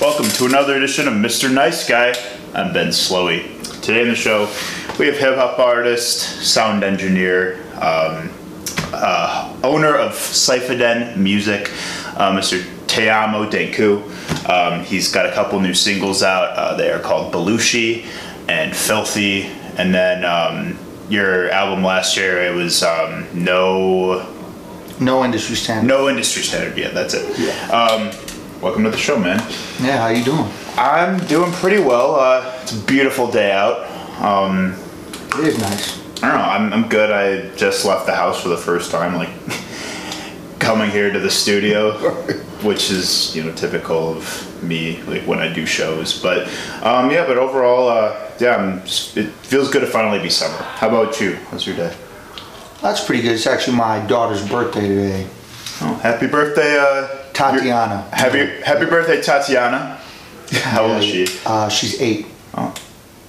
Welcome to another edition of Mr. Nice Guy. I'm Ben Slowey. Today on the show, we have hip hop artist, sound engineer, um, uh, owner of Cypher Music, uh, Mr. Teamo Denku. Um, he's got a couple new singles out. Uh, they are called Belushi and Filthy. And then um, your album last year, it was um, No No industry standard. No Industry Standard. Yeah, that's it. Um, welcome to the show, man. Yeah, how you doing? I'm doing pretty well. Uh, it's a beautiful day out. Um, It is nice. I don't know. I'm, I'm good. I just left the house for the first time, like coming here to the studio, which is you know typical of me, like when I do shows. But um, yeah, but overall, uh, yeah, I'm, just- it feels good to finally be summer. How about you? How's your day? That's pretty good. It's actually my daughter's birthday today. Oh, happy birthday, uh, Tatiana. Happy Happy birthday, Tatiana. How old is she? Uh, she's eight. Oh,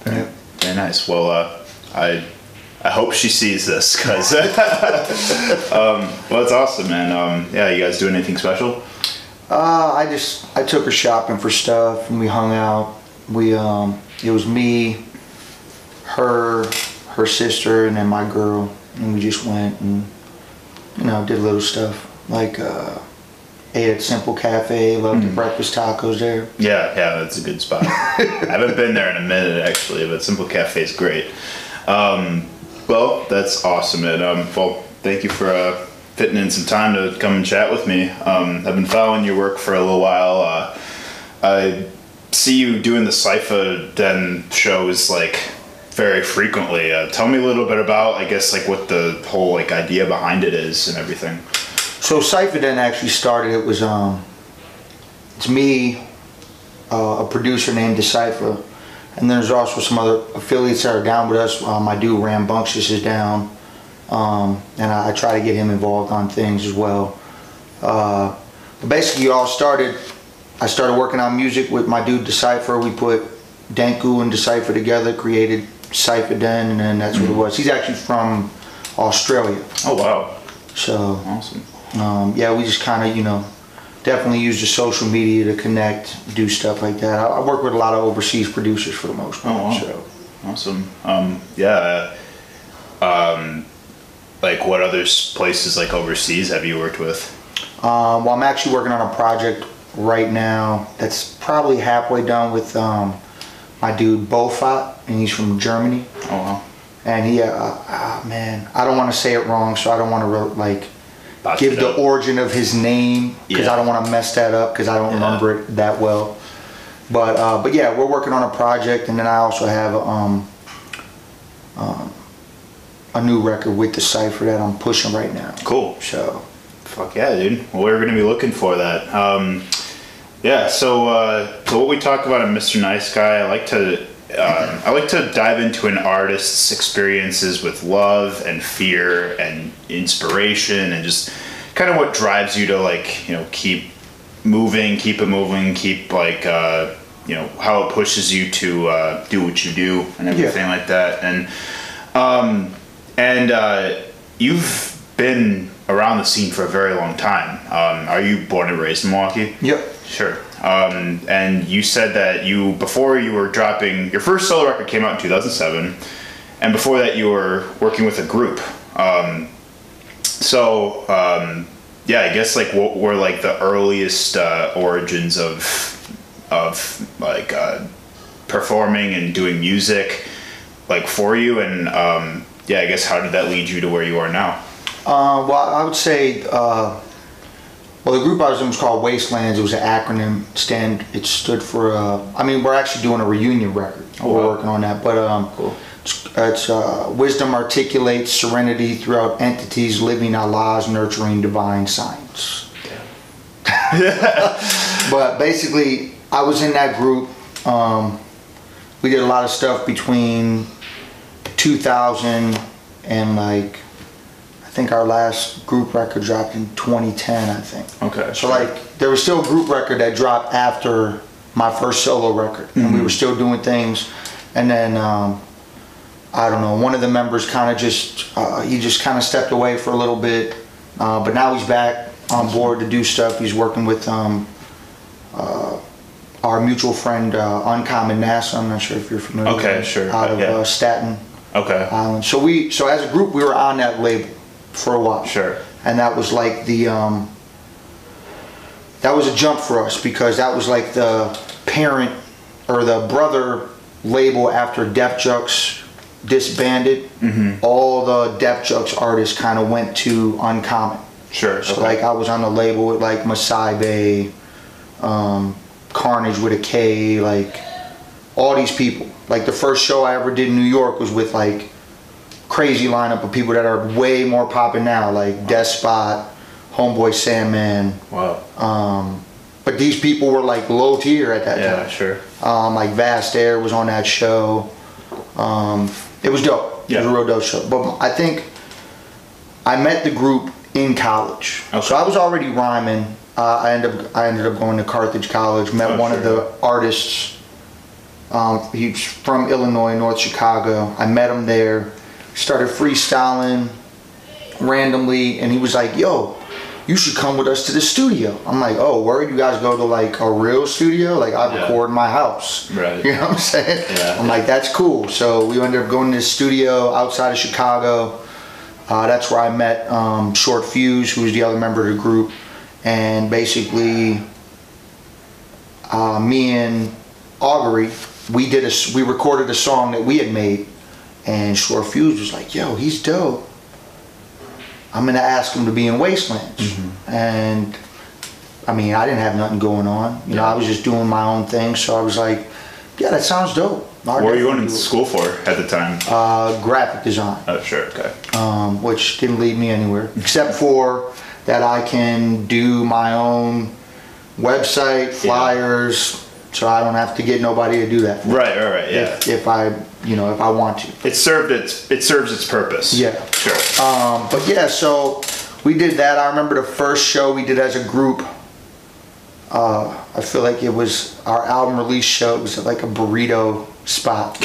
very, very nice. Well, uh, I I hope she sees this because um, well, it's awesome, man. Um, yeah, you guys doing anything special? Uh, I just I took her shopping for stuff and we hung out. We um, it was me, her, her sister, and then my girl, and we just went and you know did a little stuff like uh, ate at Simple Cafe. Loved the breakfast tacos there. Yeah, yeah, that's a good spot. I haven't been there in a minute actually, but Simple Cafe is great. Um, well, that's awesome, and um, well, thank you for uh, fitting in some time to come and chat with me. Um, I've been following your work for a little while. Uh, I see you doing the Cypher Den shows like very frequently. Uh, tell me a little bit about, I guess, like what the whole like idea behind it is and everything. So Cypher then actually started. It was um, it's me, uh, a producer named Decipher, and there's also some other affiliates that are down with us. Uh, my dude Rambunctious is down, um, and I, I try to get him involved on things as well. Uh, but basically, it all started. I started working on music with my dude Decipher. We put Danku and Decipher together, created Cypher Den, and then that's what it was. He's actually from Australia, Oh wow, so awesome. um, yeah, we just kind of, you know, definitely use the social media to connect, do stuff like that. I, I work with a lot of overseas producers for the most part. Oh, wow. So, Awesome. Um, yeah. uh, Um, like what other places like overseas have you worked with? um, well, I'm actually working on a project right now that's probably halfway done with um, my dude Bofat, and he's from Germany. Oh wow. And he, uh, ah, man, I don't want to say it wrong, so I don't want to re- like Botched give the origin of his name because Yeah. I don't want to mess that up because I don't Yeah. remember it that well. But uh, but yeah, we're working on a project, and then I also have um, um, a new record with the cipher that I'm pushing right now. Cool. So Fuck yeah, dude. Well, we're gonna be looking for that. Um, yeah. So, uh, so what we talk about in Mr. Nice Guy, I like to, uh, I like to dive into an artist's experiences with love and fear and inspiration and just kind of what drives you to like, you know, keep moving, keep it moving, keep like, uh, you know, how it pushes you to uh, do what you do and everything like that. And um, and uh, you've been around the scene for a very long time. Um, are you born and raised in Milwaukee? yep. Sure. Um, and you said that you before you were dropping your first solo record came out in 2007, and before that you were working with a group. Um, so um, yeah, I guess like what were like the earliest uh, origins of of like uh, performing and doing music like for you, and um, yeah, I guess how did that lead you to where you are now? Uh, well, I would say, uh, well, the group I was in was called Wastelands. It was an acronym. Stand. It stood for. Uh, I mean, we're actually doing a reunion record. Oh, we're wow. working on that, but um, Cool. it's, it's uh, wisdom articulates serenity throughout entities living Allah's nurturing divine science. Yeah. but basically, I was in that group. Um, we did a lot of stuff between 2000 and like I think our last group record dropped in 2010. I think. Okay. So like there was still a group record that dropped after my first solo record, and we were still doing things. and then um, I don't know. One of the members kind of just uh, he just kind of stepped away for a little bit, uh, but now he's back on board to do stuff. He's working with um, uh, our mutual friend uh, Uncommon NASA. I'm not sure if you're familiar. Okay, sure. Out of Yeah. uh, Staten Okay. Island. So we so as a group we were on that label for a while Sure. and that was like the um, that was a jump for us because that was like the parent or the brother label after Def Jux disbanded. Mm-hmm. All the Def Jux artists kind of went to Uncommon. Sure. So okay. like I was on the label with like Masai Bey, um, Carnage with a K, like all these people. Like the first show I ever did in New York was with like crazy lineup of people that are way more popping now, like Despot, Homeboy Sandman. wow. Um, but these people were like low tier at that Yeah. time. Yeah, sure. Um, like Vast Aire was on that show. Um, it was dope. Yeah. It was a real dope show. But I think I met the group in college. Okay. So I was already rhyming. Uh, I ended up I ended up going to Carthage College. Met Oh, one of the artists. Um, he's from Illinois, North Chicago. I met him there. Started freestyling randomly, and he was like, "Yo, you should come with us to the studio." I'm like, "Oh, where you guys go to like a real studio? Like I Yeah. record in my house." Right. You know what I'm saying? Yeah. I'm like, "That's cool." So we ended up going to the studio outside of Chicago. Uh, that's where I met um, Short Fuse, who was the other member of the group, and basically, uh, me and Augury, we did a we recorded a song that we had made, and Short Fuse was like, "Yo, he's dope." I'm gonna ask him to be in Wastelands, Mm-hmm. and I mean, I didn't have nothing going on. You know, I was just doing my own thing, so I was like, "Yeah, that sounds dope." I'll What were you going to school for at the time? Uh, graphic design oh, sure. Okay. um, which didn't lead me anywhere except for that I can do my own website flyers, so I don't have to get nobody to do that. for. Right. Right. Right. Yeah. If, if I, you know, if I want to. It served its. It serves its purpose. Yeah. Sure. Um, but yeah, so we did that. I remember the first show we did as a group. Uh, I feel like it was our album release show. It was at like a burrito spot,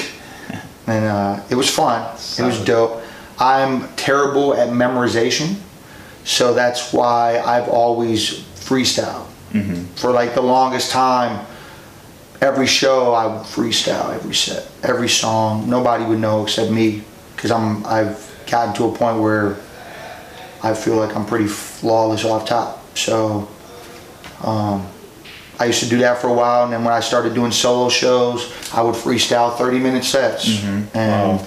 and uh, it was fun. It was Solid. dope. I'm terrible at memorization, so that's why I've always freestyled. For like the longest time, every show I would freestyle every set, every song. Nobody would know except me, because I'm I've gotten to a point where I feel like I'm pretty flawless off top. So um, I used to do that for a while, and then when I started doing solo shows, I would freestyle 30 minute sets, and Wow.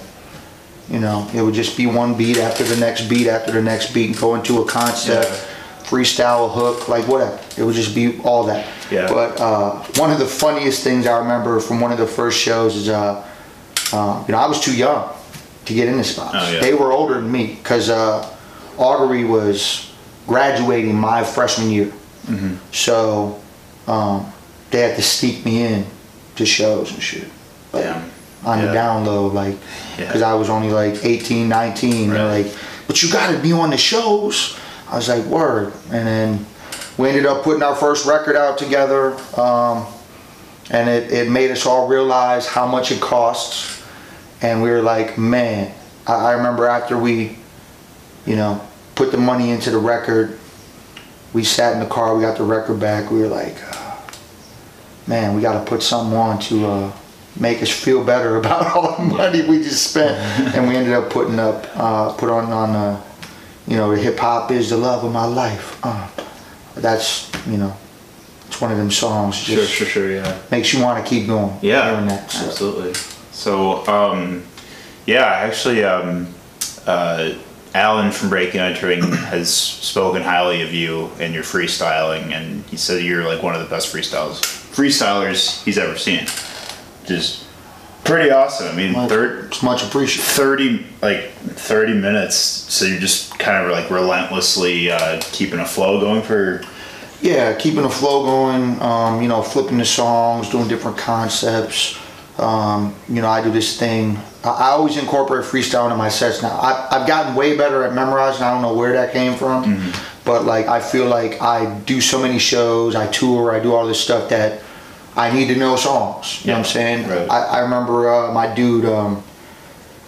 you know it would just be one beat after the next beat after the next beat, and go into a concept. Yeah. Freestyle, hook, like whatever. It would just be all that. Yeah. But uh, one of the funniest things I remember from one of the first shows is, uh, uh, you know, I was too young to get into spots. Oh, yeah. They were older than me because uh, Augury was graduating my freshman year. Mm-hmm. So um, they had to sneak me in to shows and shit. Like, Damn. On the Yeah. down low, like, Yeah. because I was only like 18, 19. They're like, but you gotta be on the shows. I was like, word. And then we ended up putting our first record out together. Um, and it, it made us all realize how much it costs. And we were like, man, I, I remember after we, you know, put the money into the record, we sat in the car, we got the record back, we were like, uh, man, we got to put something on to uh, make us feel better about all the money we just spent. and we ended up putting up, uh, put on, on uh, you know, hip hop is the love of my life. Uh, that's, you know, it's one of them songs. Sure. Sure. Sure. Yeah. Makes you want to keep going. Yeah, that, so. absolutely. So, um, yeah, actually, um, uh, Alan from Breaking Entering has spoken highly of you and your freestyling, and he said you're like one of the best freestyles freestylers he's ever seen. Just pretty awesome. I mean, Much- third, It's much appreciated. 30 like 30 minutes so you're just kind of like relentlessly uh, keeping a flow going for Yeah, keeping the flow going, um, you know, flipping the songs, doing different concepts. Um, you know, I do this thing. I, I always incorporate freestyle into my sets now. I, I've gotten way better at memorizing. I don't know where that came from, but like I feel like I do so many shows, I tour, I do all this stuff that I need to know songs. You know what I'm saying? Right. I, I remember uh, my dude, um,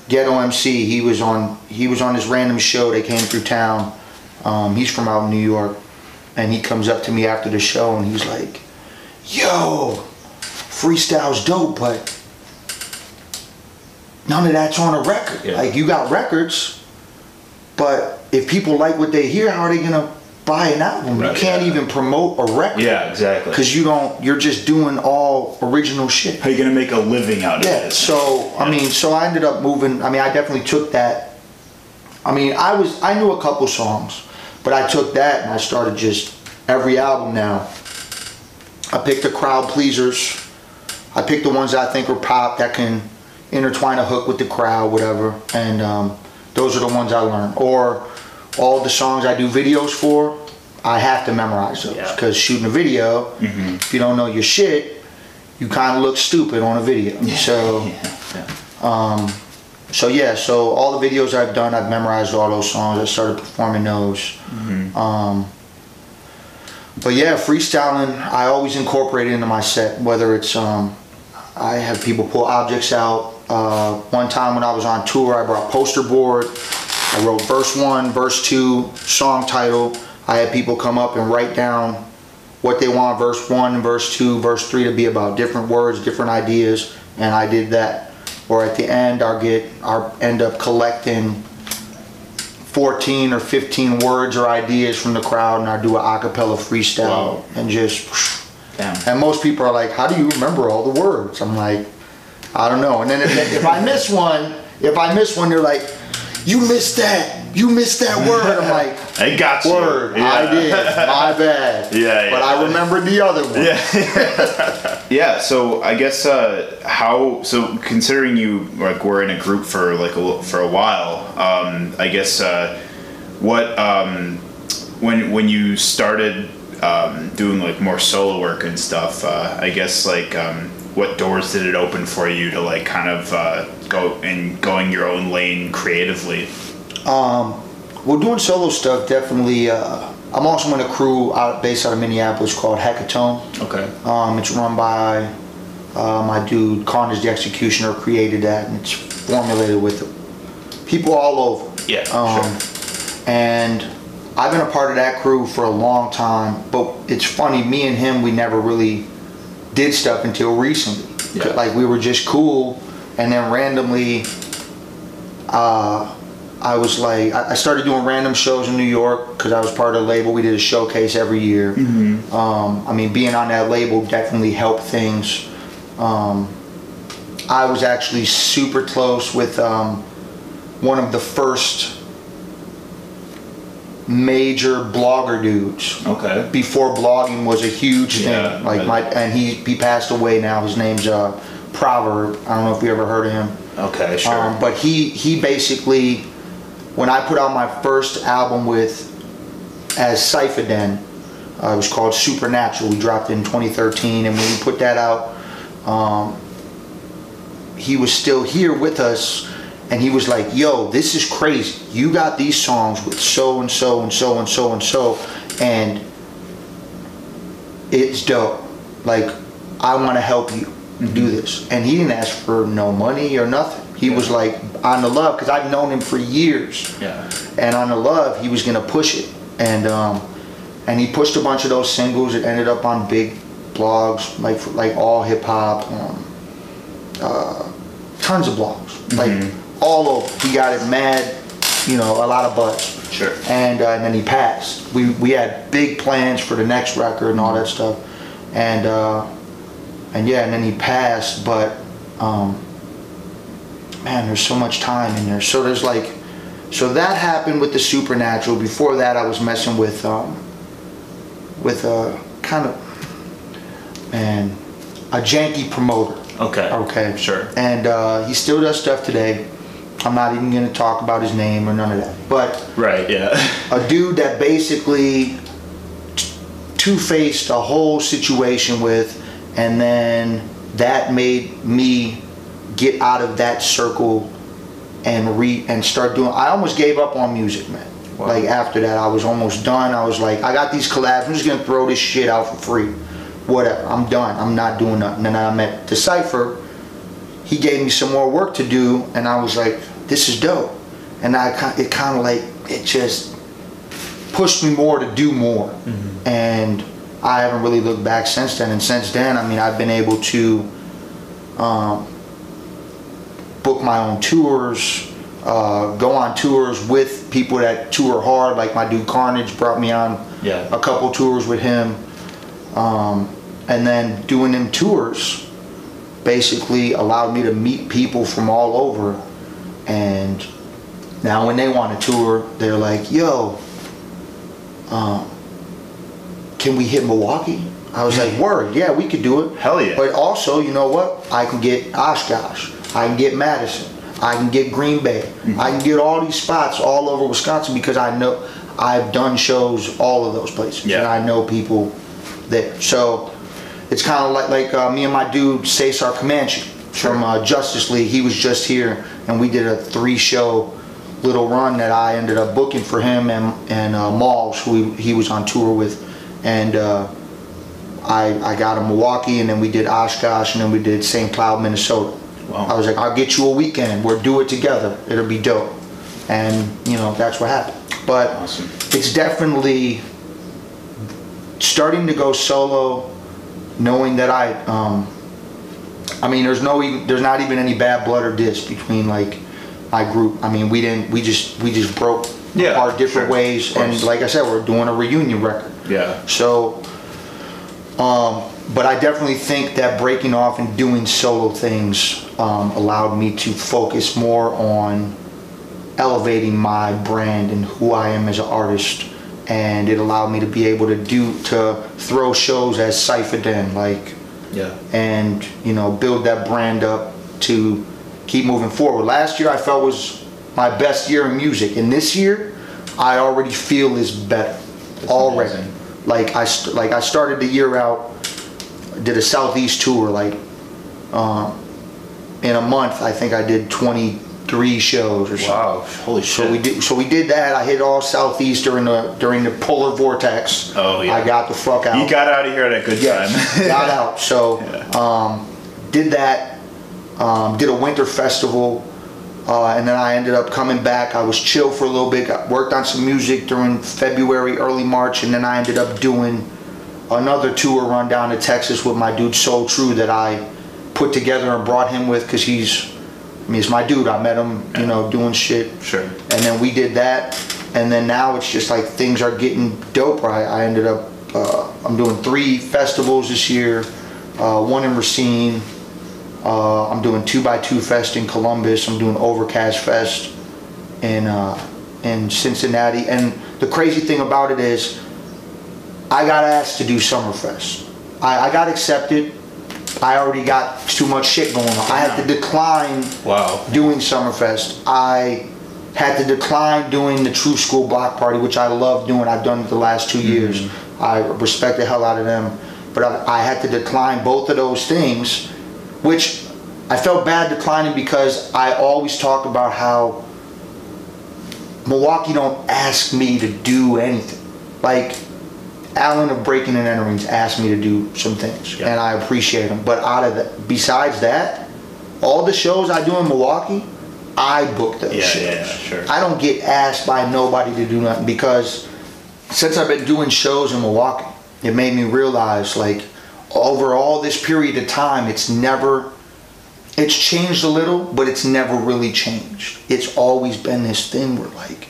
Ghetto MC. He was on he was on this random show. They came through town. Um, he's from out in New York, and he comes up to me after the show and he's like, "Yo, freestyle's dope, but none of that's on a record. Yeah. Like you got records, but if people like what they hear, how are they gonna buy an album? Right, you can't yeah. even promote a record Yeah, exactly. because you don't. You're just doing all original shit. How are you gonna make a living out of Yeah. it? So I mean, so I ended up moving. I mean, I definitely took that. I mean, I was I knew a couple songs, but I took that and I started just every album now. I picked the crowd pleasers. I picked the ones that I think are pop that can intertwine a hook with the crowd, whatever. And um, those are the ones I learned. Or all the songs I do videos for, I have to memorize those Yeah. because shooting a video, if you don't know your shit, you kind of look stupid on a video. So. Yeah, yeah. So yeah, so all the videos I've done, I've memorized all those songs. I started performing those. Um, but yeah, freestyling, I always incorporate it into my set. Whether it's, um, I have people pull objects out. Uh, one time when I was on tour, I brought poster board. I wrote verse one, verse two, song title. I had people come up and write down what they want verse one, verse two, verse three to be about different words, different ideas, and I did that. Or at the end, I'll get, I'll end up collecting 14 or 15 words or ideas from the crowd, and I do an acapella freestyle Wow. and just. Damn. And most people are like, "How do you remember all the words?" I'm like, "I don't know." And then if, if I miss one, if I miss one, they're like, "You missed that. You missed that word." I'm like, I got you. Word, Yeah. I did. My bad. Yeah, yeah. But I remembered the other one. Yeah. yeah. So I guess uh, how so considering you like were in a group for like a for a while, um, I guess uh, what um, when when you started um, doing like more solo work and stuff, uh, I guess like um, what doors did it open for you to like kind of uh, go and going your own lane creatively? Well, doing solo stuff definitely. Uh, I'm also in a crew out based out of Minneapolis called Hecatomb. Okay. Um, it's run by uh, my dude Carnage the Executioner created that, and it's formulated with people all over. Yeah. Um, sure. and I've been a part of that crew for a long time. But it's funny, me and him, we never really did stuff until recently. Yeah. Like we were just cool, and then randomly, uh, I was like, I started doing random shows in New York because I was part of the label. We did a showcase every year. Um, I mean, being on that label definitely helped things. Um, I was actually super close with um, one of the first major blogger dudes Okay. before blogging was a huge thing. Yeah, like my and he he passed away now. His name's uh, Proverb. I don't know if you ever heard of him. Okay. Sure. Um, but he he basically, when I put out my first album with as Cypher uh, it was called Supernatural. We dropped in 2013, and when we put that out, um, he was still here with us, and he was like, "Yo, this is crazy. You got these songs with so and so and so and so and so, and it's dope. Like, I want to help you do this." And he didn't ask for no money or nothing. He was like on the love because I've known him for years. Yeah. and on the love he was gonna push it. And um and he pushed a bunch of those singles it ended up on big blogs like like all hip hop um, uh, tons of blogs. Like all over he got it mad you know a lot of buzz Sure. and, uh, and then he passed. We we had big plans for the next record and all that stuff. And uh and yeah and then he passed but um man, there's so much time in there. So there's like, so that happened with the supernatural. Before that, I was messing with, um, with a kind of, man, a janky promoter. Okay. Okay. Sure. And uh, he still does stuff today. I'm not even gonna talk about his name or none of that. But Right. Yeah. a dude that basically two-faced a whole situation with and then that made me get out of that circle and re and start doing I almost gave up on music man Wow. like after that I was almost done I was like I got these collabs I'm just gonna throw this shit out for free whatever. I'm done. I'm not doing nothing. And then I met Decipher. He gave me some more work to do, and I was like, this is dope. And I it kind of like it just pushed me more to do more. And I haven't really looked back since then. And since then, I mean, I've been able to um, book my own tours, uh, go on tours with people that tour hard. Like my dude Carnage brought me on Yeah. a couple tours with him. Um, and then doing them tours basically allowed me to meet people from all over. And now when they want to tour, they're like, yo, um, can we hit Milwaukee? I was like, word, yeah, we could do it. Hell yeah. But also, you know what? I can get Oshkosh. I can get Madison. I can get Green Bay. Mm-hmm. I can get all these spots all over Wisconsin because I know I've done shows all of those places. Yeah. And I know people there. So it's kind of like like uh, me and my dude Cesar Comanche from uh, Justus League. He was just here, and we did a three-show little run that I ended up booking for him and and uh, Malls, who he, he was on tour with, and. Uh, I, I got him Milwaukee, and then we did Oshkosh, and then we did St. Cloud, Minnesota. Wow. I was like, I'll get you a weekend. We'll do it together. It'll be dope. And, you know, that's what happened. But Awesome. it's definitely starting to go solo, knowing that I, um, I mean, there's no, even, there's not even any bad blood or diss between like my group. I mean, we didn't, we just, we just broke Yeah, apart different sure. ways. And like I said, we're doing a reunion record. Yeah. So, um, but I definitely think that breaking off and doing solo things um, allowed me to focus more on elevating my brand and who I am as an artist. And it allowed me to be able to do to throw shows as Cypher Den, like, Yeah. and you know build that brand up to keep moving forward. Last year I felt was my best year in music, and this year I already feel is better already. amazing. Like I like I started the year out, did a southeast tour. Like um, in a month, I think I did 23 shows or something. Wow. Holy shit. So we did. So we did that. I hit all southeast during the during the polar vortex. Oh, yeah. I got the fuck out. You got out of here at a good Yes, time. got out. So Yeah. um, did that. Um, did a winter festival, uh, and then I ended up coming back. I was chill for a little bit. Got, worked on some music during February, early March, and then I ended up doing another tour run down to Texas with my dude Soul True that I put together and brought him with because he's, I mean, he's my dude. I met him, you know, doing shit. Sure. And then we did that, and then now it's just like things are getting doper. I, I ended up, uh, I'm doing three festivals this year, uh, one in Racine. Uh, I'm doing two by two fest in Columbus. I'm doing Overcast Fest in uh, in Cincinnati. And the crazy thing about it is, I got asked to do Summerfest. I, I got accepted. I already got too much shit going on. I had to decline Wow. doing Summerfest. I had to decline doing the True School Block Party, which I love doing. I've done it the last two mm-hmm. years. I respect the hell out of them. But I, I had to decline both of those things, which I felt bad declining because I always talk about how Milwaukee don't ask me to do anything. Like Alan of Breaking and Entering's asked me to do some things, Yeah. and I appreciate them. But out of that, besides that, all the shows I do in Milwaukee, I book those Yeah, shows. yeah, sure. I don't get asked by nobody to do nothing because since I've been doing shows in Milwaukee, it made me realize like over all this period of time, it's never, it's changed a little, but it's never really changed. It's always been this thing where like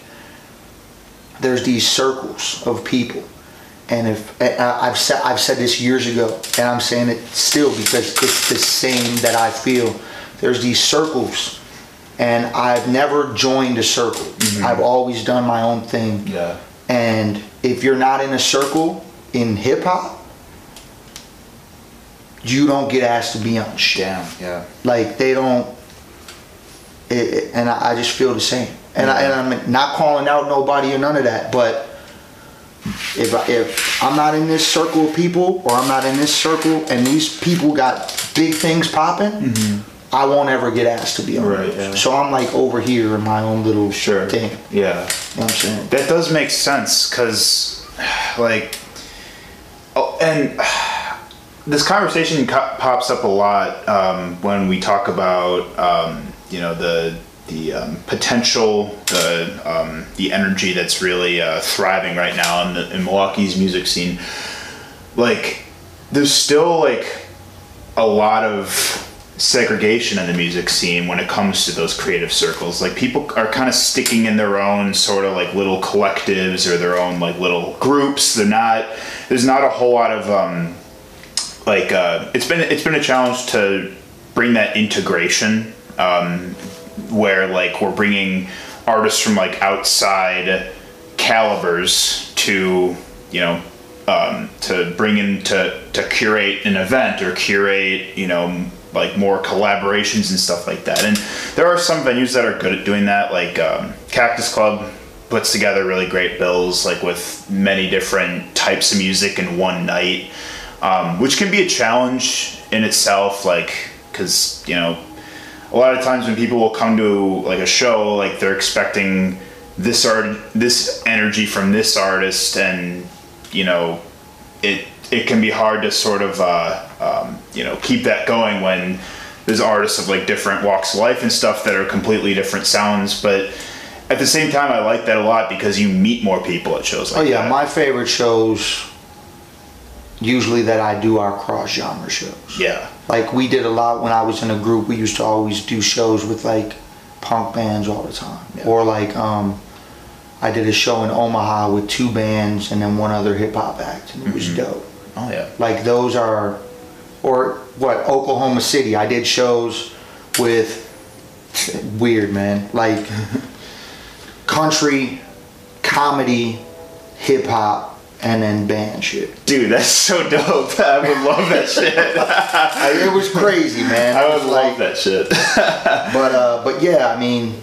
there's these circles of people. And if and I- I've said I've said this years ago, and I'm saying it still because it's the same that I feel. There's these circles, and I've never joined a circle. Mm-hmm. I've always done my own thing. Yeah. And if you're not in a circle in hip hop, you don't get asked to be on shit. Damn. Yeah. Like they don't. It, and I, I just feel the same. And, I, and I'm not calling out nobody or none of that, but if I, if I'm not in this circle of people or I'm not in this circle and these people got big things popping, I won't ever get asked to be on. Right, yeah. So I'm like over here in my own little Sure. thing. You know Yeah. what I'm saying? That does make sense because, like, oh, and this conversation co- pops up a lot um, when we talk about um, you know the the um, potential, the um, the energy that's really uh, thriving right now in, the, in Milwaukee's music scene. Like, there's still like a lot of segregation in the music scene when it comes to those creative circles. Like people are kind of sticking in their own sort of like little collectives or their own like little groups. They're not. There's not a whole lot of um, like. Uh, it's been it's been a challenge to bring that integration um, where like we're bringing artists from like outside calibers to you know um, to bring in to to curate an event or curate you know like more collaborations and stuff like that. And there are some venues that are good at doing that like um, cactus club puts together really great bills like with many different types of music in one night um, which can be a challenge in itself like because you know a lot of times when people will come to like a show like they're expecting this art this energy from this artist and you know it it can be hard to sort of uh, um, you know keep that going when there's artists of like different walks of life and stuff that are completely different sounds but at the same time i like that a lot because you meet more people at shows like Oh yeah, that. My favorite shows usually that I do are cross genre shows. yeah Like we did a lot when I was in a group. We used to always do shows with like punk bands all the time, Yeah. or like um, I did a show in Omaha with two bands and then one other hip hop act, and it was dope. oh yeah Like those are, or what Oklahoma City. I did shows with weird man, like country, comedy, hip hop, and then band shit. dude that's so dope i would love that shit Like, it was crazy, man. i would was love like, that shit but uh, but yeah, I mean,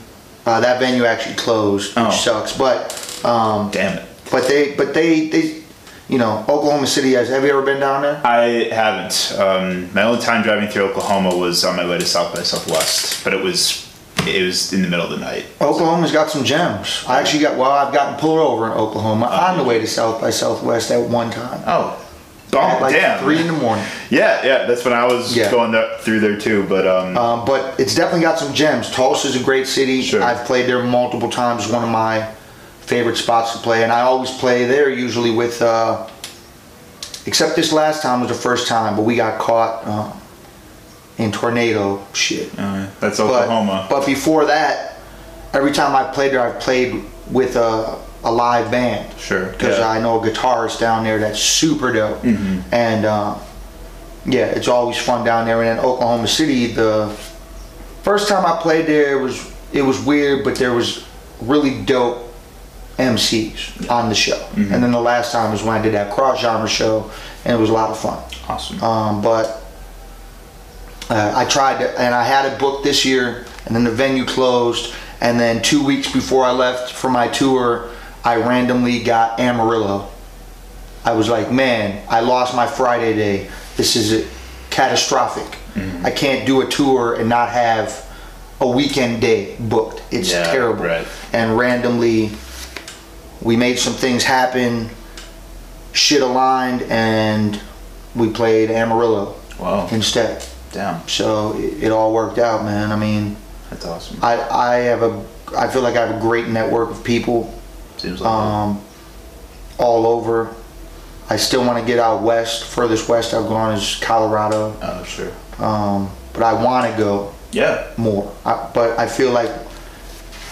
uh, that venue actually closed, which Oh. sucks. But um, damn it but they but they they, you know, Oklahoma City. Has have you ever been down there? I haven't. Um, my only time driving through Oklahoma was on my way to South by Southwest, but it was it was in the middle of the night. Oklahoma's got some gems. I actually got well, I've gotten pulled over in Oklahoma on the way to South by Southwest at one time. Oh, At oh like damn! three in the morning. yeah, yeah, that's when I was Yeah. going through there too. But um, Um, but it's definitely got some gems. Tulsa's a great city. Sure. I've played there multiple times. One of my favorite spots to play, and I always play there usually with. Uh, except this last time was the first time, but we got caught uh, in tornado shit. uh, that's Oklahoma. but before that, every time I played there, I've played with a, a live band. Sure, Because yeah. I know a guitarist down there that's super dope. Mm-hmm. And uh, yeah, it's always fun down there. And in Oklahoma City, the first time I played there it was it was weird, but there was really dope MCs on the show. Mm-hmm. And then the last time was when I did that cross genre show, and it was a lot of fun. awesome. Um, but uh, I tried to, and I had it booked this year, and then the venue closed. And then two weeks before I left for my tour, I randomly got Amarillo. I was like, man, I lost my Friday day. This is catastrophic. I can't do a tour and not have a weekend day booked. It's Yeah, terrible. right. And randomly, we made some things happen. Shit aligned, and we played Amarillo wow, instead. Damn, So it, it all worked out, man. I mean, that's awesome. I I have a I feel like I have a great network of people Seems like um, all over. I still want to get out west. Furthest west I've gone is Colorado, oh sure, um, but I want to go yeah, more. I, but I feel like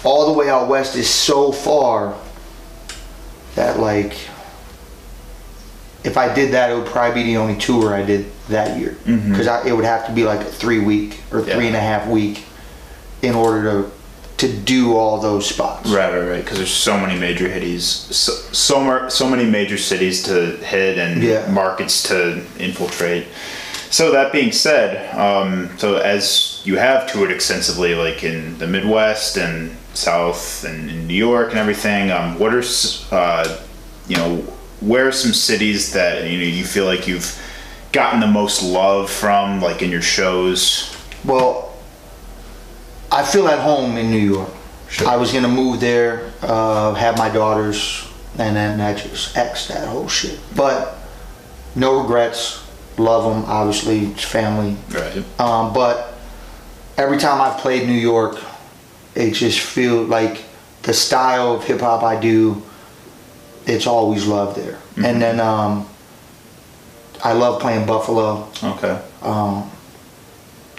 all the way out west is so far that like if I did that, it would probably be the only tour I did that year because it would have to be like a three week or Yeah. three and a half week in order to to do all those spots. right, right, right. Because there's so many major hitties, so so, mar- so many major cities to hit and Yeah. markets to infiltrate. So that being said, um, so as you have toured extensively, like in the Midwest and South and in New York and everything, um, what are uh, you know where are some cities that you know you feel like you've gotten the most love from, like in your shows? Well, I feel at home in New York. Sure. I was gonna move there, uh, have my daughters, and then that just X that whole shit. But no regrets. love them. Obviously, it's family. Right. Um, but every time I've played New York, it just feels like the style of hip hop I do. It's always love there. And then um, I love playing Buffalo. Okay. Um,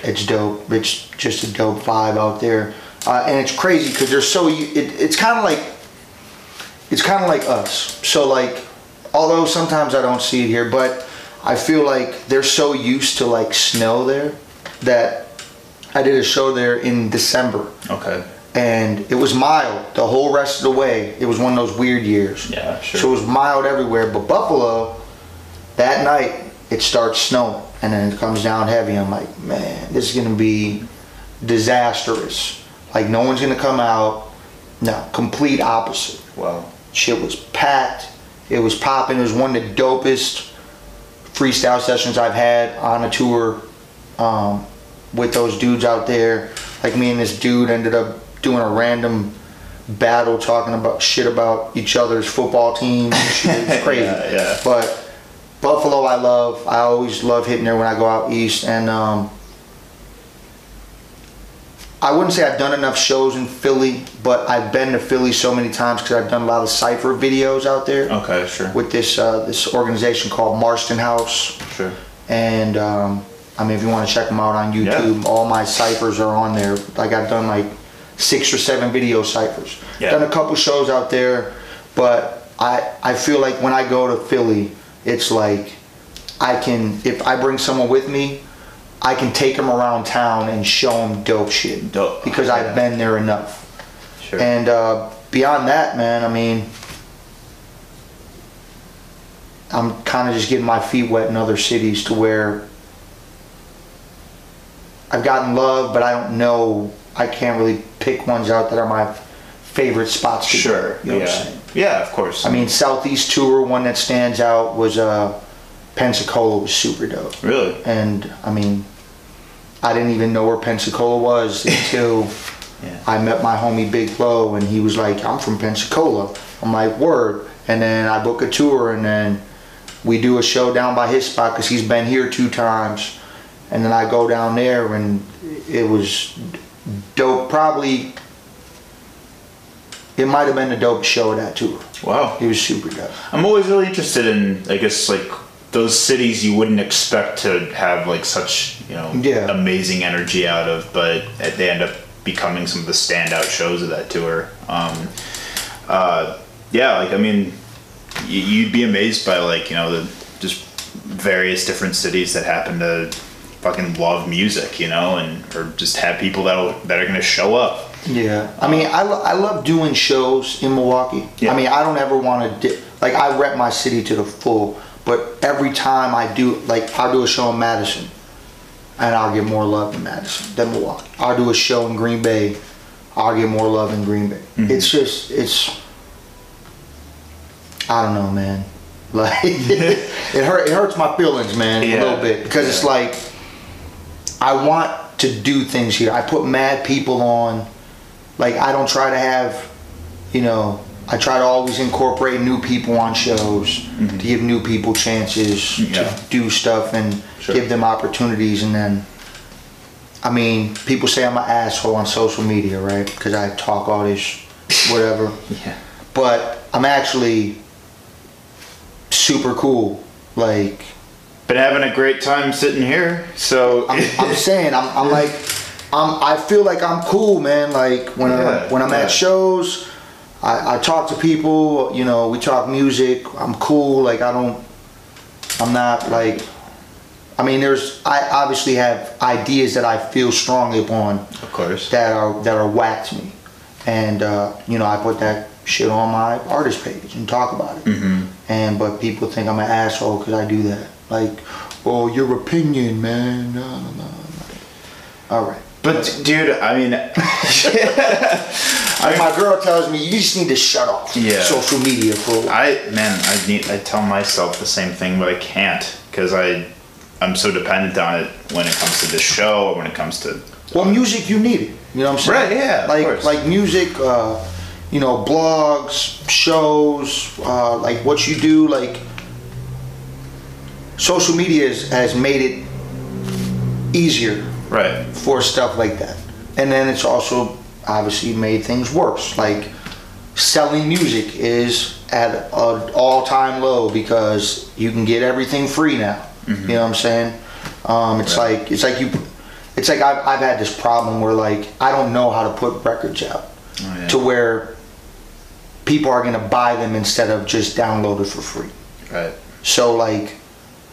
it's dope. It's just a dope vibe out there, uh, and it's crazy because they're so. It, it's kind of like, it's kind of like us. So like, although sometimes I don't see it here, but I feel like they're so used to like snow there that I did a show there in December, Okay. and it was mild the whole rest of the way. It was one of those weird years. Yeah, sure. So it was mild everywhere, but Buffalo, that night it starts snowing and then it comes down heavy. I'm like, man, this is gonna be disastrous. Like no one's gonna come out. No, complete opposite. Wow. Shit was packed. It was popping. It was one of the dopest freestyle sessions I've had on a tour um, with those dudes out there. Like me and this dude ended up doing a random battle talking about shit about each other's football teams. and shit. Crazy. Yeah, yeah. But Buffalo, I love. I always love hitting there when I go out east, and um, I wouldn't say I've done enough shows in Philly, but I've been to Philly so many times because I've done a lot of cipher videos out there Okay, sure. with this uh, this organization called Marston House, Sure. and um, I mean if you want to check them out on YouTube, all my ciphers are on there. Like I've done like six or seven video ciphers. Yeah. Done a couple shows out there, but I I feel like when I go to Philly, it's like I can if I bring someone with me. I can take them around town and show them dope shit Dope. because Yeah. I've been there enough. Sure. And uh, beyond that, man, I mean, I'm kind of just getting my feet wet in other cities to where I've gotten love, but I don't know. I can't really pick ones out that are my favorite spots. Sure. Go, you know yeah. What I'm saying? Yeah, of course. I mean, Southeast tour. One that stands out was uh, Pensacola was super dope. really. And I mean, I didn't even know where Pensacola was until Yeah. I met my homie Big Flo, and he was like, "I'm from Pensacola." I'm like, "Word." And then I book a tour, and then we do a show down by his spot because he's been here two times. And then I go down there, and it was dope. Probably, it might have been the dope show of that tour. Wow. It was super dope. I'm always really interested in, I guess, like those cities you wouldn't expect to have like such, you know, Yeah. amazing energy out of, but they end up becoming some of the standout shows of that tour. Um, uh, yeah, like I mean, y- you'd be amazed by like you know the just various different cities that happen to fucking love music, you know, and or just have people that that are gonna show up. Yeah, I mean, I, lo- I love doing shows in Milwaukee. Yeah. I mean, I don't ever want to, di- like, I rep my city to the full, but every time I do, like, I'll do a show in Madison, and I'll get more love in Madison than Milwaukee. I'll do a show in Green Bay, I'll get more love in Green Bay. Mm-hmm. It's just, it's, I don't know, man. Like, it hurt, it hurts my feelings, man, Yeah. a little bit, because it's like, I want to do things here. I put mad people on. Like I don't try to have, you know, I try to always incorporate new people on shows to give new people chances Mm-hmm. Yeah. to do stuff and Sure. give them opportunities. And then, I mean, people say I'm an asshole on social media, right? Because I talk all this, whatever. Yeah. But I'm actually super cool. Like Been having a great time sitting here, so I'm, I'm saying I'm, I'm like I'm I feel like I'm cool, man. Like when Yeah, I, when I'm yeah. at shows, I, I talk to people. You know, we talk music. I'm cool. Like I don't. I'm not like. I mean, there's I obviously have ideas that I feel strongly upon of course. that are that are whacked to me, and uh, you know I put that shit on my artist page and talk about it. Mm-hmm. And but people think I'm an asshole because I do that. Like, oh, your opinion, man. No, no. no. All right. But dude, I mean, Like my girl tells me, you just need to shut off Yeah. social media for. I man, I need I tell myself the same thing, but I can't because I I'm so dependent on it when it comes to this show or when it comes to Well, music, you need it. You know what I'm saying? Right, yeah, Like, like music, uh, you know, blogs, shows, uh, like what you do, like. social media is, has made it easier Right. for stuff like that. And then it's also obviously made things worse. Like selling music is at an all-time low because you can get everything free now. You know what I'm saying? Um, it's Right. like it's like you, it's like I've, I've had this problem where like I don't know how to put records out Oh, yeah. to where people are gonna buy them instead of just download it for free. Right. So like,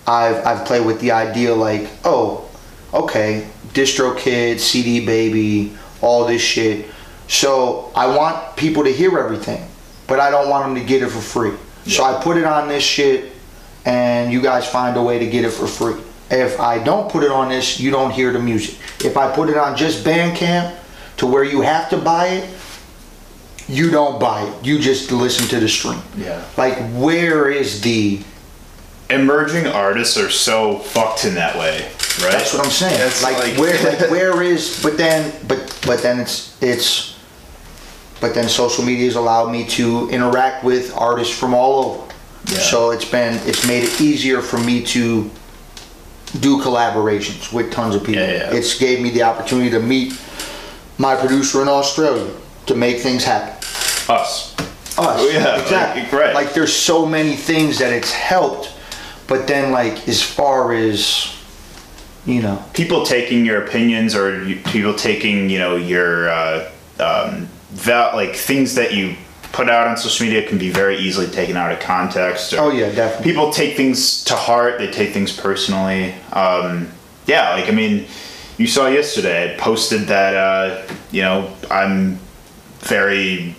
I've I've played with the idea like, oh, okay, DistroKid, CD Baby, all this shit. So I want people to hear everything, but I don't want them to get it for free. So I put it on this shit, and you guys find a way to get it for free. If I don't put it on this, you don't hear the music. If I put it on just Bandcamp, to where you have to buy it, you don't buy it. You just listen to the stream. Yeah. Like, where is the Emerging artists are so fucked in that way, right? That's what I'm saying. It's like, like- where, like where is? But then, but but then it's it's. But then social media has allowed me to interact with artists from all over. Yeah. So it's been it's made it easier for me to do collaborations with tons of people. Yeah, yeah. It's gave me the opportunity to meet my producer in Australia to make things happen. Us. Us. Oh, yeah, exactly. like, right. Like there's so many things that it's helped, but then like as far as you know, people taking your opinions or you, people taking you know your uh, um, val- like things that you put out on social media can be very easily taken out of context. Oh, yeah, definitely. People take things to heart. They take things personally. Um, yeah, like I mean, you saw yesterday. I posted that uh, you know I'm very.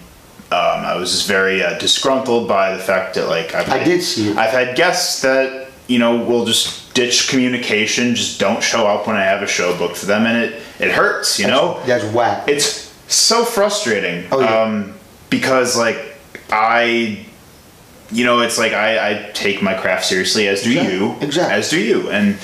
Um, I was just very uh, disgruntled by the fact that like I've I had- did see it. I've had guests that you know will just ditch communication, just don't show up when I have a show booked for them, and it it hurts. You know, that's whack. it's so frustrating. Oh, yeah. um, because like I, you know, it's like I, I take my craft seriously, as do Exactly. you, Exactly. as do you, and.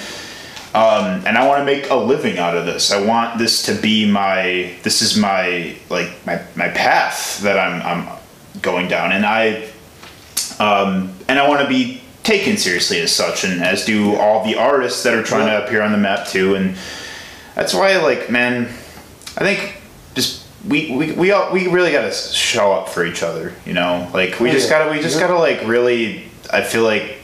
Um, and I want to make a living out of this. I want this to be my. This is my like my, my path that I'm I'm going down, and I um, and I want to be taken seriously as such, and as do all the artists that are trying Yeah. to appear on the map too. And that's why, like, man, I think just we we we all we really got to show up for each other. You know, like we Oh, just yeah. gotta we just Yeah. gotta like really. I feel like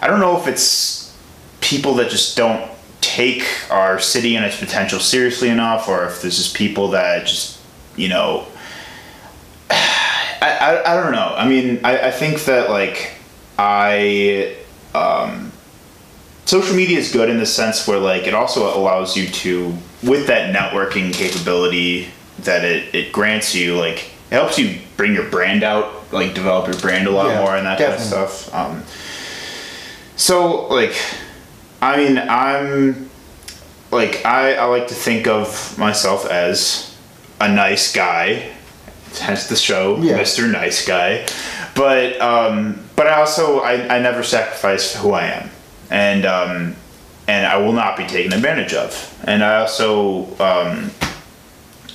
I don't know if it's people that just don't take our city and its potential seriously enough, or if this is people that just you know I, I, I don't know. I mean, I, I think that like I um, social media is good in the sense where like it also allows you to with that networking capability that it, it grants you like it helps you bring your brand out like develop your brand a lot Yeah, more and that kind of stuff um, so like i mean i'm like I, I like to think of myself as a nice guy hence the show Yeah. mr nice guy. But um but i also i, I never sacrifice who i am. And um and i will not be taken advantage of. And i also um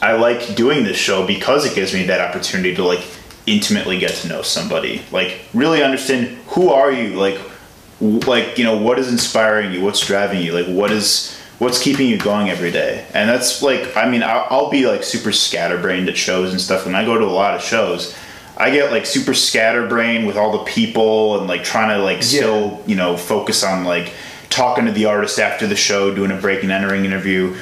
i like doing this show because it gives me that opportunity to like intimately get to know somebody. Like really understand who are you? Like like you know what is inspiring you? What's driving you? Like what is what's keeping you going every day? And that's like i mean i'll, I'll be like super scatterbrained at shows and stuff. And i go to a lot of shows i get like super scatterbrained with all the people and like trying to like still you know focus on like talking to the artist after the show doing a break and entering interview.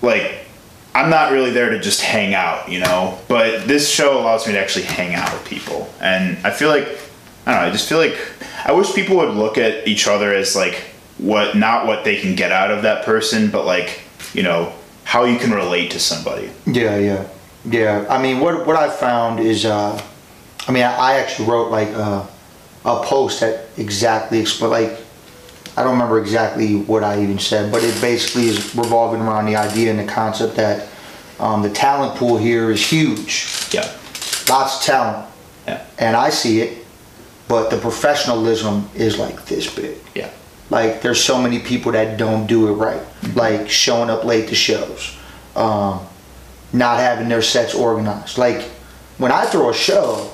Like I'm not really there to just hang out, you know. But this show allows me to actually hang out with people, and I feel like I don't know. I just feel like I wish people would look at each other as like what not what they can get out of that person, but like you know how you can relate to somebody. Yeah, yeah, yeah. I mean, what what I found is, uh, I mean, I, I actually wrote like a, a post that exactly explain like. I don't remember exactly what I even said, but it basically is revolving around the idea and the concept that um, the talent pool here is huge, Yeah, lots of talent, yeah, and I see it, but the professionalism is like this big. yeah, Like there's so many people that don't do it right, like showing up late to shows, um, not having their sets organized. Like when I throw a show,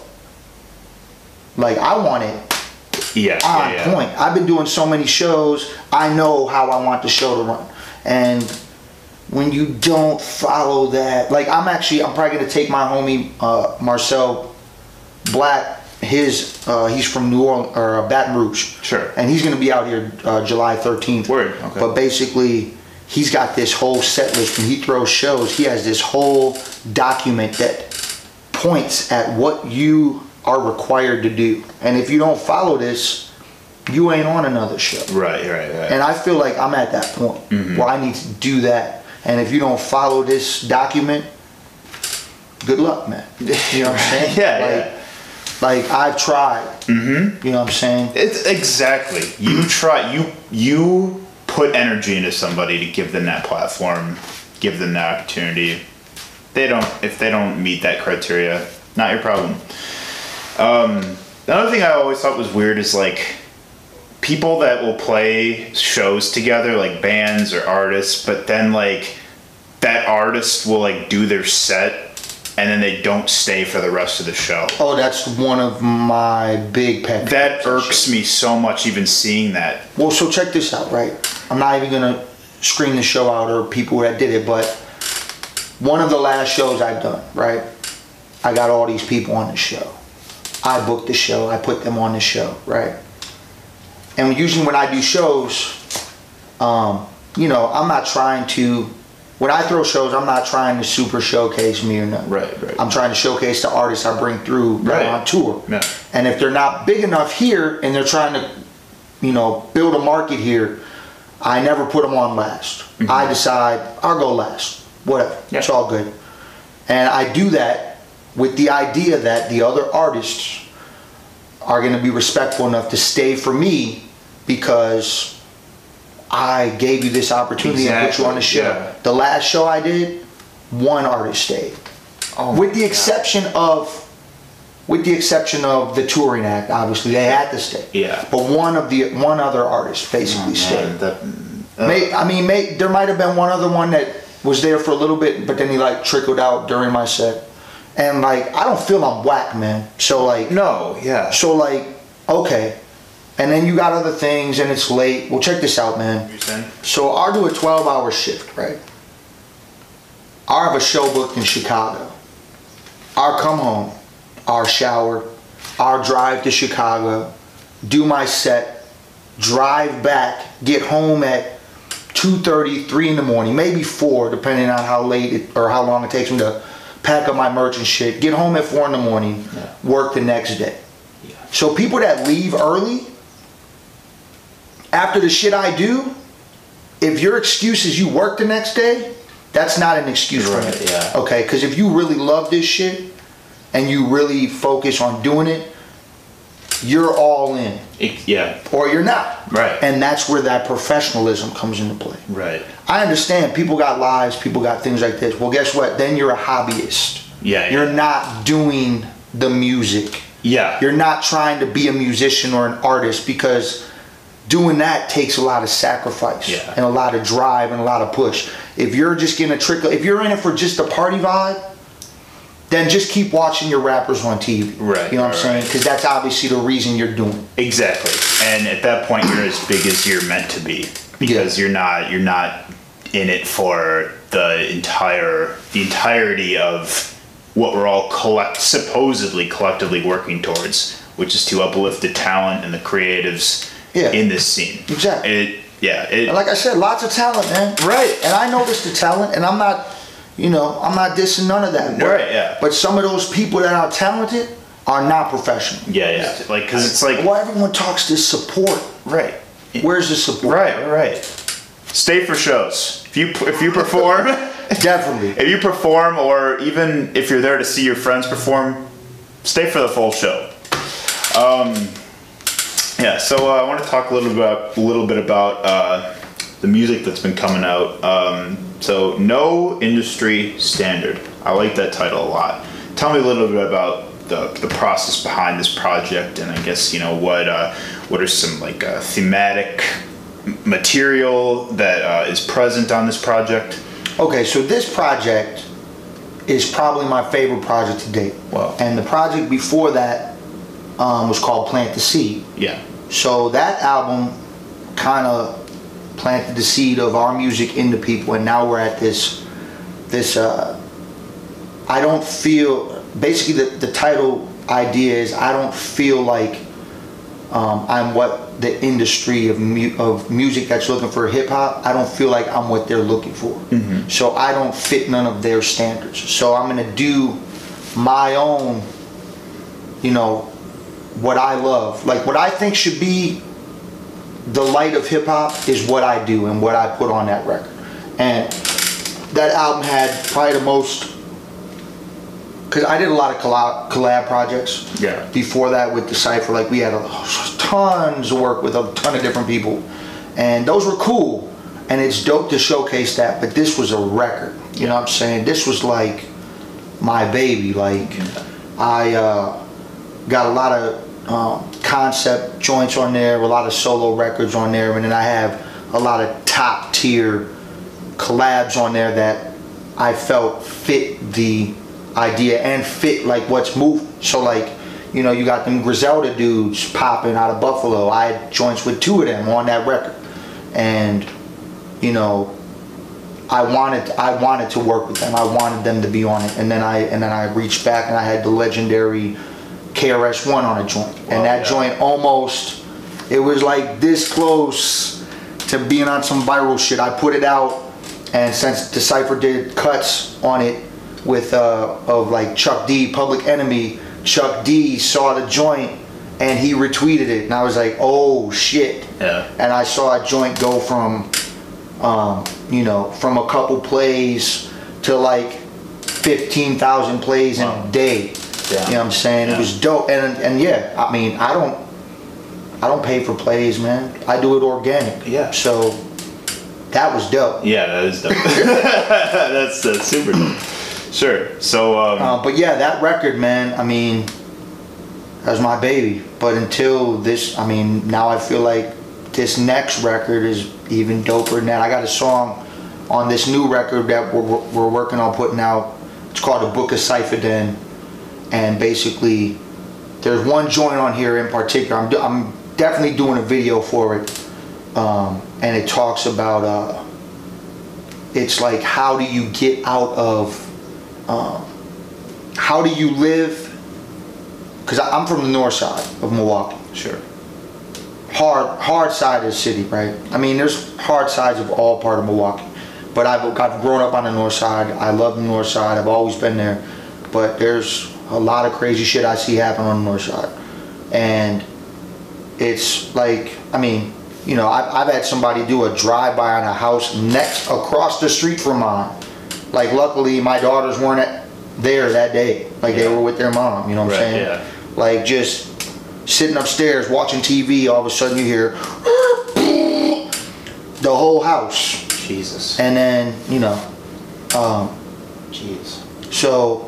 like I want it Yeah, on yeah, yeah. point. I've been doing so many shows. I know how I want the show to run, and when you don't follow that, like I'm actually, I'm probably gonna take my homie uh, Marcel Black. His uh, he's from New Orleans or uh, Baton Rouge. Sure. And he's gonna be out here uh, July 13th. Word, okay. But basically, he's got this whole set list. When he throws shows, he has this whole document that points at what you are required to do. And if you don't follow this, you ain't on another show. Right, right, right. And I feel like I'm at that point Mm-hmm. where I need to do that. And if you don't follow this document, good luck, man. You know what I'm saying? Yeah, like, yeah. Like I've tried. Mm-hmm. You know what I'm saying? It's exactly. You try you you put energy into somebody to give them that platform, give them that opportunity. They don't if they don't meet that criteria, not your problem. Um, the other thing I always thought was weird is like people that will play shows together, like bands or artists, but then like that artist will like do their set and then they don't stay for the rest of the show. Oh, that's one of my big pet. That irks me so much even seeing that. Well, so check this out, right? I'm not even gonna scream the show out or people that did it, but one of the last shows I've done, right? I got all these people on the show. I booked the show. I put them on the show, right? And usually when I do shows, um, you know, I'm not trying to. When I throw shows, I'm not trying to super showcase me or nothing. Right, right. I'm trying to showcase the artists I bring through Right. on tour. Yeah. And if they're not big enough here and they're trying to, you know, build a market here, I never put them on last. Mm-hmm. I decide I'll go last. Whatever. Yeah. It's all good. And I do that with the idea that the other artists are going to be respectful enough to stay for me because I gave you this opportunity and put you on the show. Yeah. The last show I did, one artist stayed Oh with the exception of with the exception of the touring act obviously they had to stay Yeah. but one of the one other artist basically stayed that, may, i mean may, there might have been one other one that was there for a little bit but then he like trickled out during my set and like i don't feel i'm whack man so like no, yeah. so like okay and then you got other things and it's late well check this out man so I'll do a 12 hour shift, right? I'll have a show booked in Chicago. I'll come home, I'll shower, I'll drive to Chicago, do my set, drive back, get home at 2.30, 3 in the morning, maybe 4, depending on how late it, or how long it takes me to pack up my merch and shit. Get home at 4 in the morning, work the next day. So people that leave early, after the shit I do, if your excuse is you work the next day, that's not an excuse for Right, me. yeah. Okay, because if you really love this shit and you really focus on doing it, you're all in, It- yeah. or you're not. Right. And that's where that professionalism comes into play. Right. I understand people got lives, people got things like this. Well, guess what? Then you're a hobbyist. Yeah, yeah. You're not doing the music. Yeah. You're not trying to be a musician or an artist because doing that takes a lot of sacrifice Yeah. and a lot of drive and a lot of push. If you're just getting a trickle, if you're in it for just a party vibe, then just keep watching your rappers on TV. Right, You know what I'm saying? Because that's obviously the reason you're doing it. Exactly. And at that point you're as big as you're meant to be. Because you're not you're not in it for the entire the entirety of what we're all collect supposedly collectively working towards, which is to uplift the talent and the creatives Yeah. in this scene. Exactly. It yeah, it like I said, lots of talent, man. Right. And I noticed the talent, and I'm not, you know, I'm not dissing none of that. But, Right, yeah. But some of those people that are talented are not professional. yeah, yeah. Like cuz it's like Why everyone talks this support? right. Where's the support? Right, right, right. Stay for shows. If you if you perform Definitely. if you perform or even if you're there to see your friends perform stay for the full show um, yeah so uh, i want to talk a little bit about, a little bit about uh, the music that's been coming out um, so no industry standard i like that title a lot tell me a little bit about the, the process behind this project and i guess you know what uh, what are some like uh, thematic material that uh, is present on this project Okay, so this project is probably my favorite project to date. Wow. And the project before that um, was called Plant the Seed. yeah So that album kind of planted the seed of our music into people, and now we're at this this. Uh, I don't feel basically the, the title idea is I don't feel like um, I'm what the industry of mu- of music that's looking for hip hop. I don't feel like I'm what they're looking for. So I don't fit none of their standards. So I'm gonna do my own, you know, what I love. Like what I think should be the light of hip hop is what I do and what I put on that record. And that album had probably the most because I did a lot of collab, collab projects. Yeah. Before that, with Decipher, like we had a, tons of work with a ton of different people, and those were cool. And it's dope to showcase that. But this was a record. You know what I'm saying? This was like my baby. Like I uh, got a lot of um, concept joints on there, a lot of solo records on there, and then I have a lot of top tier collabs on there that I felt fit the idea and fit like what's moving. So like, you know, you got them Griselda dudes popping out of Buffalo. I had joints with two of them on that record, and you know, I wanted I wanted to work with them. I wanted them to be on it, and then I and then I reached back and I had the legendary KRS One on a joint, Wow, and that yeah. joint almost it was like this close to being on some viral shit. I put it out, and since Decipher did cuts on it with uh of like Chuck D, Public Enemy, Chuck D saw the joint and he retweeted it, and I was like, oh shit. Yeah. And I saw a joint go from, um, you know, from a couple plays to like fifteen thousand plays in a day. Yeah. You know what I'm saying? It was dope, and and yeah, I mean, I don't, I don't pay for plays, man. I do it organic. Yeah. So that was dope. Yeah, that is dope. that's, that's super dope. Sure. So, um, Uh, but yeah, that record, man. I mean, that was my baby. But until this, I mean, now I feel like this next record is even doper than that. I got a song on this new record that we're, we're working on putting out. It's called The Book of Cypher Den. And basically, there's one joint on here in particular. I'm, do- I'm definitely doing a video for it. Um, and it talks about, uh, it's like, how do you get out of um, how do you live? Because I'm from the north side of Milwaukee, sure. hard hard side of the city, right? I mean, there's hard sides of all part of Milwaukee, but I've I've grown up on the north side. I love the north side. I've always been there, but there's a lot of crazy shit I see happen on the north side, and it's like I mean. You know, I've, I've had somebody do a drive-by on a house next across the street from mine. Like, luckily, my daughters weren't at, there that day. Like, they were with their mom. You know what Right, I'm saying? yeah. Like, just sitting upstairs watching TV. All of a sudden, you hear the whole house, Jesus. and then you know, um, Jeez. so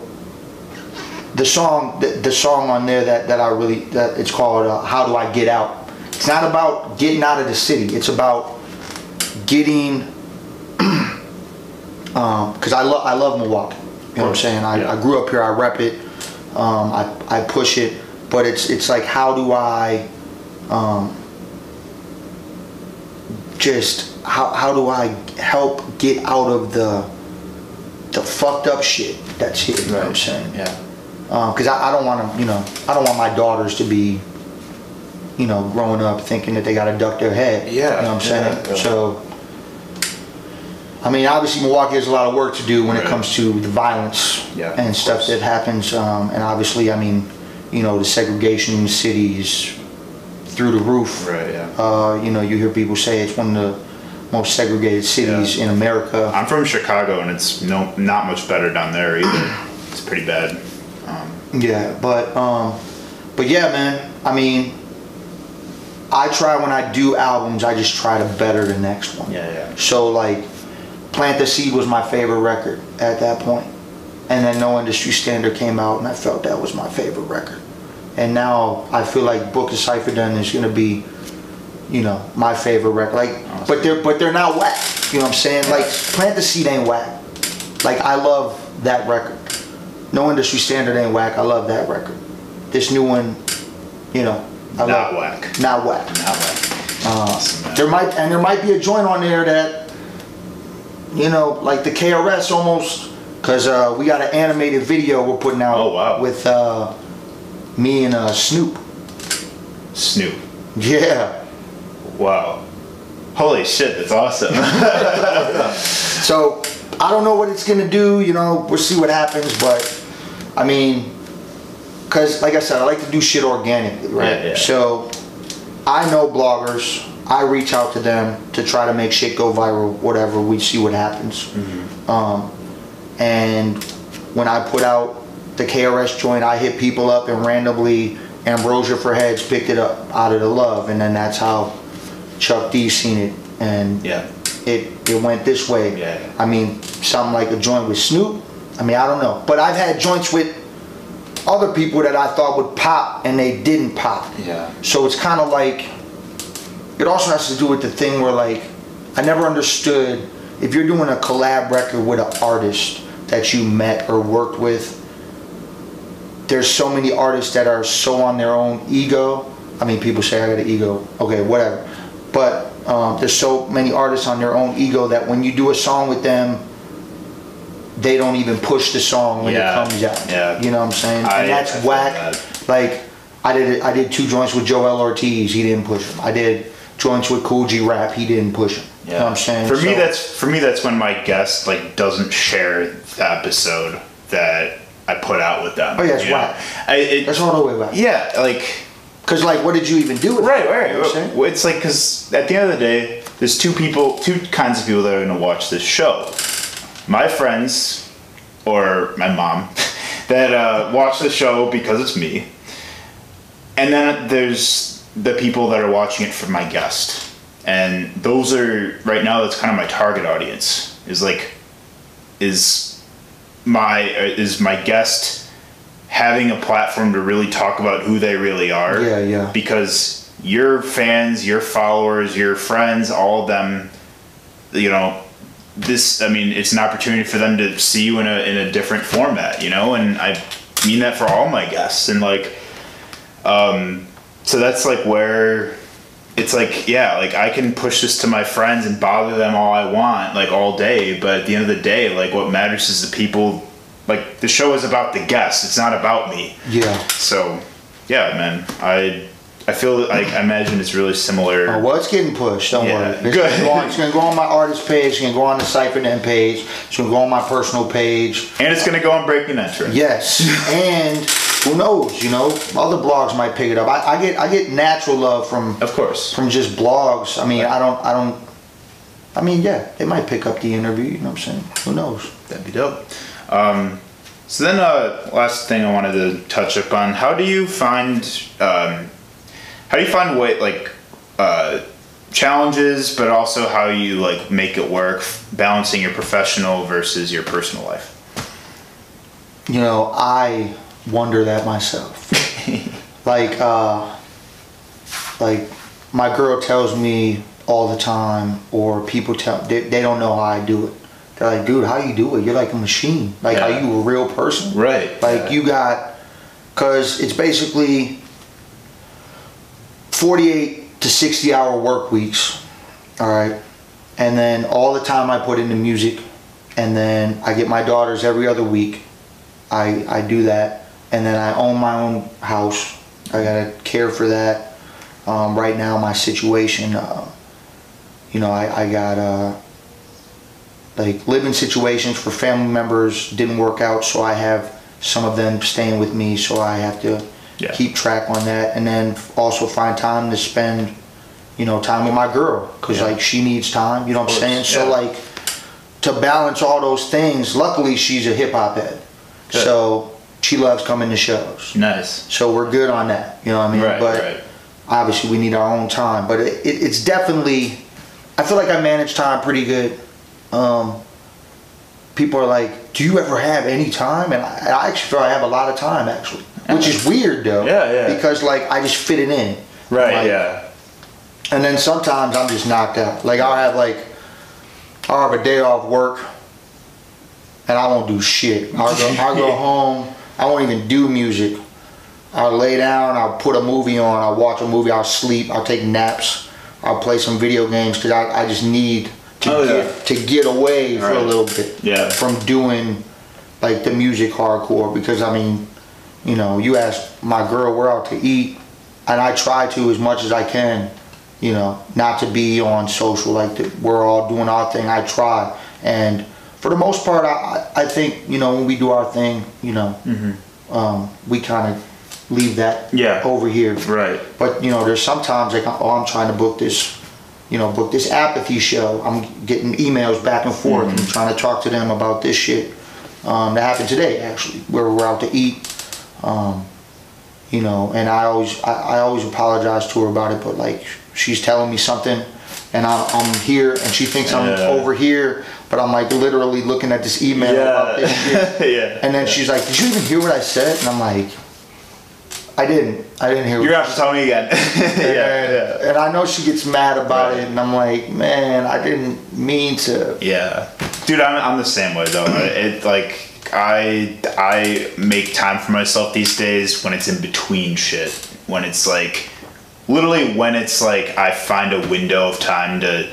the song, the, the song on there that, that I really that it's called uh, "How Do I Get Out." It's not about getting out of the city. It's about getting, because I love I love Milwaukee. You know what I'm saying? I, yeah. I grew up here. I rep it. Um, I I push it, but it's it's like how do I, um, just how how do I help get out of the the fucked up shit that's here. You know what I'm saying? Yeah. Because I, I don't want to, you know, I don't want my daughters to be, you know, growing up thinking that they got to duck their head. Yeah, You know what I'm saying? yeah, yeah. So, I mean, obviously Milwaukee has a lot of work to do when it comes to the violence Yeah, and stuff course. that happens. Um, and obviously, I mean, you know, the segregation in the city is through the roof. Right, yeah. Uh, you know, you hear people say it's one of the most segregated cities in America. I'm from Chicago, and it's no not much better down there either. It's pretty bad. Yeah, but um, but yeah, man. I mean, I try when I do albums, I just try to better the next one. Yeah, yeah. So like, Plant the Seed was my favorite record at that point, and then No Industry Standard came out, and I felt that was my favorite record. And now I feel like Book of Cypher Den is gonna be, you know, my favorite record. Like, Awesome. but they're but they're not whack. You know what I'm saying? Like, Plant the Seed ain't whack. Like I love that record. No Industry Standard ain't whack. I love that record. This new one, you know, I Not love- whack. Not whack. Not whack. awesome, man. There might and there might be a joint on there that, you know, like the KRS almost, because uh, we got an animated video we're putting out Oh, wow. with uh, me and uh, Snoop. Snoop. Yeah. Wow. Holy shit, that's awesome. So I don't know what it's gonna do. You know, we'll see what happens. But I mean, because like I said, I like to do shit organically, right? Yeah, yeah. So I know bloggers. I reach out to them to try to make shit go viral. Whatever we see what happens. Mm-hmm. Um, and when I put out the KRS joint, I hit people up and randomly Ambrosia for Heads picked it up out of the love, and then that's how Chuck D seen it, and yeah. it it went this way. Yeah. I mean, something like a joint with Snoop. I mean, I don't know, but I've had joints with other people that I thought would pop and they didn't pop. Yeah. So it's kind of like it also has to do with the thing where like I never understood if you're doing a collab record with an artist that you met or worked with. There's so many artists that are so on their own ego. I mean, people say I got an ego. Okay, whatever. But um, there's so many artists on their own ego that when you do a song with them, they don't even push the song when Yeah, it comes out. yeah. You know what I'm saying? I- and that's I whack. that. Like I did I did two joints with Joel Ortiz, he didn't push them. I did joints with Kool G Rap, he didn't push him. You know what I'm saying? For me, that's for me. That's when my guest like doesn't share the episode that I put out with them. Oh, yeah, it's whack. I, it, that's all the way back. yeah, like Cause like, what did you even do with right, it? right. You know what I'm saying? It's like because at the end of the day, there's two people, two kinds of people that are going to watch this show. My friends or my mom that uh, watch the show because it's me, and then there's the people that are watching it for my guest, and those are right now. That's kind of my target audience. Is like, is my uh, is my guest having a platform to really talk about who they really are. Yeah, yeah. Because your fans, your followers, your friends, all of them, you know, this. I mean, it's an opportunity for them to see you in a in a different format, you know, and I mean that for all my guests, and like, um, so that's like where. It's like, yeah, like I can push this to my friends and bother them all I want, like all day, but at the end of the day, like what matters is the people like the show is about the guests it's not about me Yeah. so yeah man i i feel like i imagine it's really similar Oh, well, it's getting pushed. Don't Yeah, worry. It's good. Gonna go on, it's gonna go on my artist page. It's gonna go on the Cypher Den page. It's gonna go on my personal page. and it's gonna go on breaking entry Yes, and who knows? You know, other blogs might pick it up. I, I get I get natural love from of course from just blogs. I mean, I don't I don't. I mean, yeah, they might pick up the interview. You know what I'm saying? Who knows? that'd be dope um, so then uh last thing i wanted to touch upon how do you find um, how do you find way like uh challenges but also how you like make it work balancing your professional versus your personal life You know, I wonder that myself. like, uh, like my girl tells me all the time, or people tell they, they don't know how I do it. They're like, dude, how do you do it? You're like a machine. Like, Yeah. are you a real person? Right, Like yeah. you got, cause it's basically 48 to 60 hour work weeks. All right. And then all the time I put into music. And then I get my daughters every other week. I, I do that. And then I own my own house. I gotta care for that. Um, right now, my situation, uh, you know, I, I got, uh, like living situations for family members didn't work out, so I have some of them staying with me, so I have to Yeah. keep track on that, and then also find time to spend, you know, time with my girl, cause Yeah. like she needs time. You know what I'm saying? So like to balance all those things. Luckily, she's a hip hop head, Good. so she loves coming to shows. nice So we're good on that. You know what I mean? right but right obviously we need our own time but it, it, it's definitely i feel like i manage time pretty good um, people are like do you ever have any time and I, I actually feel i have a lot of time actually which is weird though Yeah, yeah. because like i just fit it in. Right Like, yeah. and then sometimes i'm just knocked out. Like i'll have like i'll have a day off work and i won't do shit. I'll go, I'll go home. I won't even do music. I'll lay down, I'll put a movie on, I'll watch a movie, I'll sleep, I'll take naps, I'll play some video games because I, I just need to Oh, yeah. get to get away for a little bit Yeah. from doing like the music hardcore because I mean, you know, you ask my girl we're out to eat and I try to as much as I can, you know, not to be on social like that we're all doing our thing. I try and for the most part I, I think, you know, when we do our thing, you know, um, we kind of leave that Mm-hmm. Yeah. over here. Right. But you know, there's sometimes like, oh, I'm trying to book this, you know, book this Apathy show. I'm getting emails back and forth and trying to talk to them about this shit. Um, that happened today actually, where we're out to eat. Um, you know, and I always, I, I always apologize to her about it, but like, she's telling me something, and I'm, I'm here, and she thinks I'm over here, but I'm like literally looking at this email about this yeah. And then she's like, "Did you even hear what I said?" And I'm like, "I didn't. I didn't hear." You're gonna have to tell me again. yeah, and, yeah. and I know she gets mad about Right. it, and I'm like, "Man, I didn't mean to." Yeah, dude, I'm, I'm the same way though. It like I I make time for myself these days when it's in between shit. When it's like literally when it's like I find a window of time to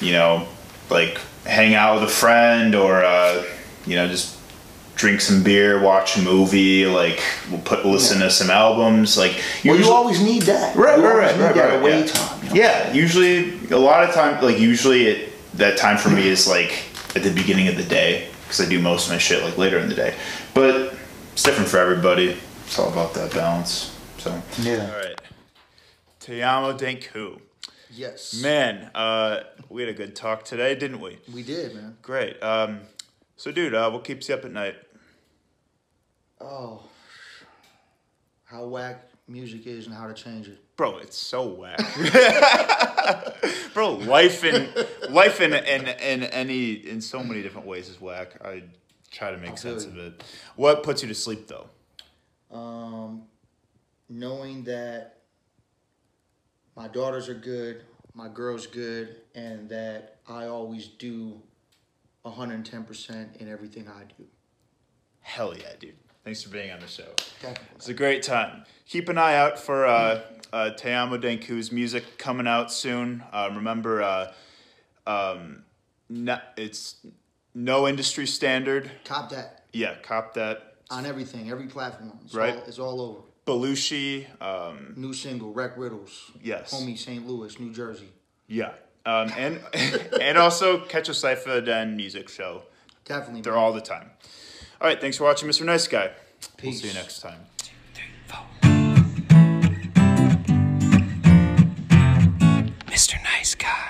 you know like hang out with a friend or uh, you know just drink some beer, watch a movie, like we'll put listen to some albums. Like Well, you always need that. Right, you right, right, need right, that right, away yeah. time. you know? Yeah, usually a lot of time, like usually it, that time for me is like at the beginning of the day because I do most of my shit like later in the day. But it's different for everybody. It's all about that balance. So Yeah. All right, Te amo Denku. Yes. Man, uh, we had a good talk today, didn't we? We did, man. Great. Um, so, dude, uh, what keeps you up at night? Oh, how whack music is and how to change it. Bro, it's so whack. Bro, life in life in, in in any in so many different ways is whack. I try to make sense of it. What puts you to sleep though? Um, knowing that my daughters are good, my girl's good, and that I always do 110% in everything I do. Hell yeah, dude. Thanks for being on the show. It's a great time. Keep an eye out for uh, uh, Te Amo Denku's music coming out soon. Uh, remember, uh, um, no, it's no industry standard. Cop that Yeah, cop that. on everything, every platform. It's Right. All, it's all over. Belushi, um, New single, Wreck Riddles. Yes. Homie, St. Louis, New Jersey. Yeah. Um, and and also catch a Cypher Den music show. Definitely. They're man. all the time. All right, thanks for watching, Mr. Nice Guy. We'll see you next time. Mr. Nice Guy.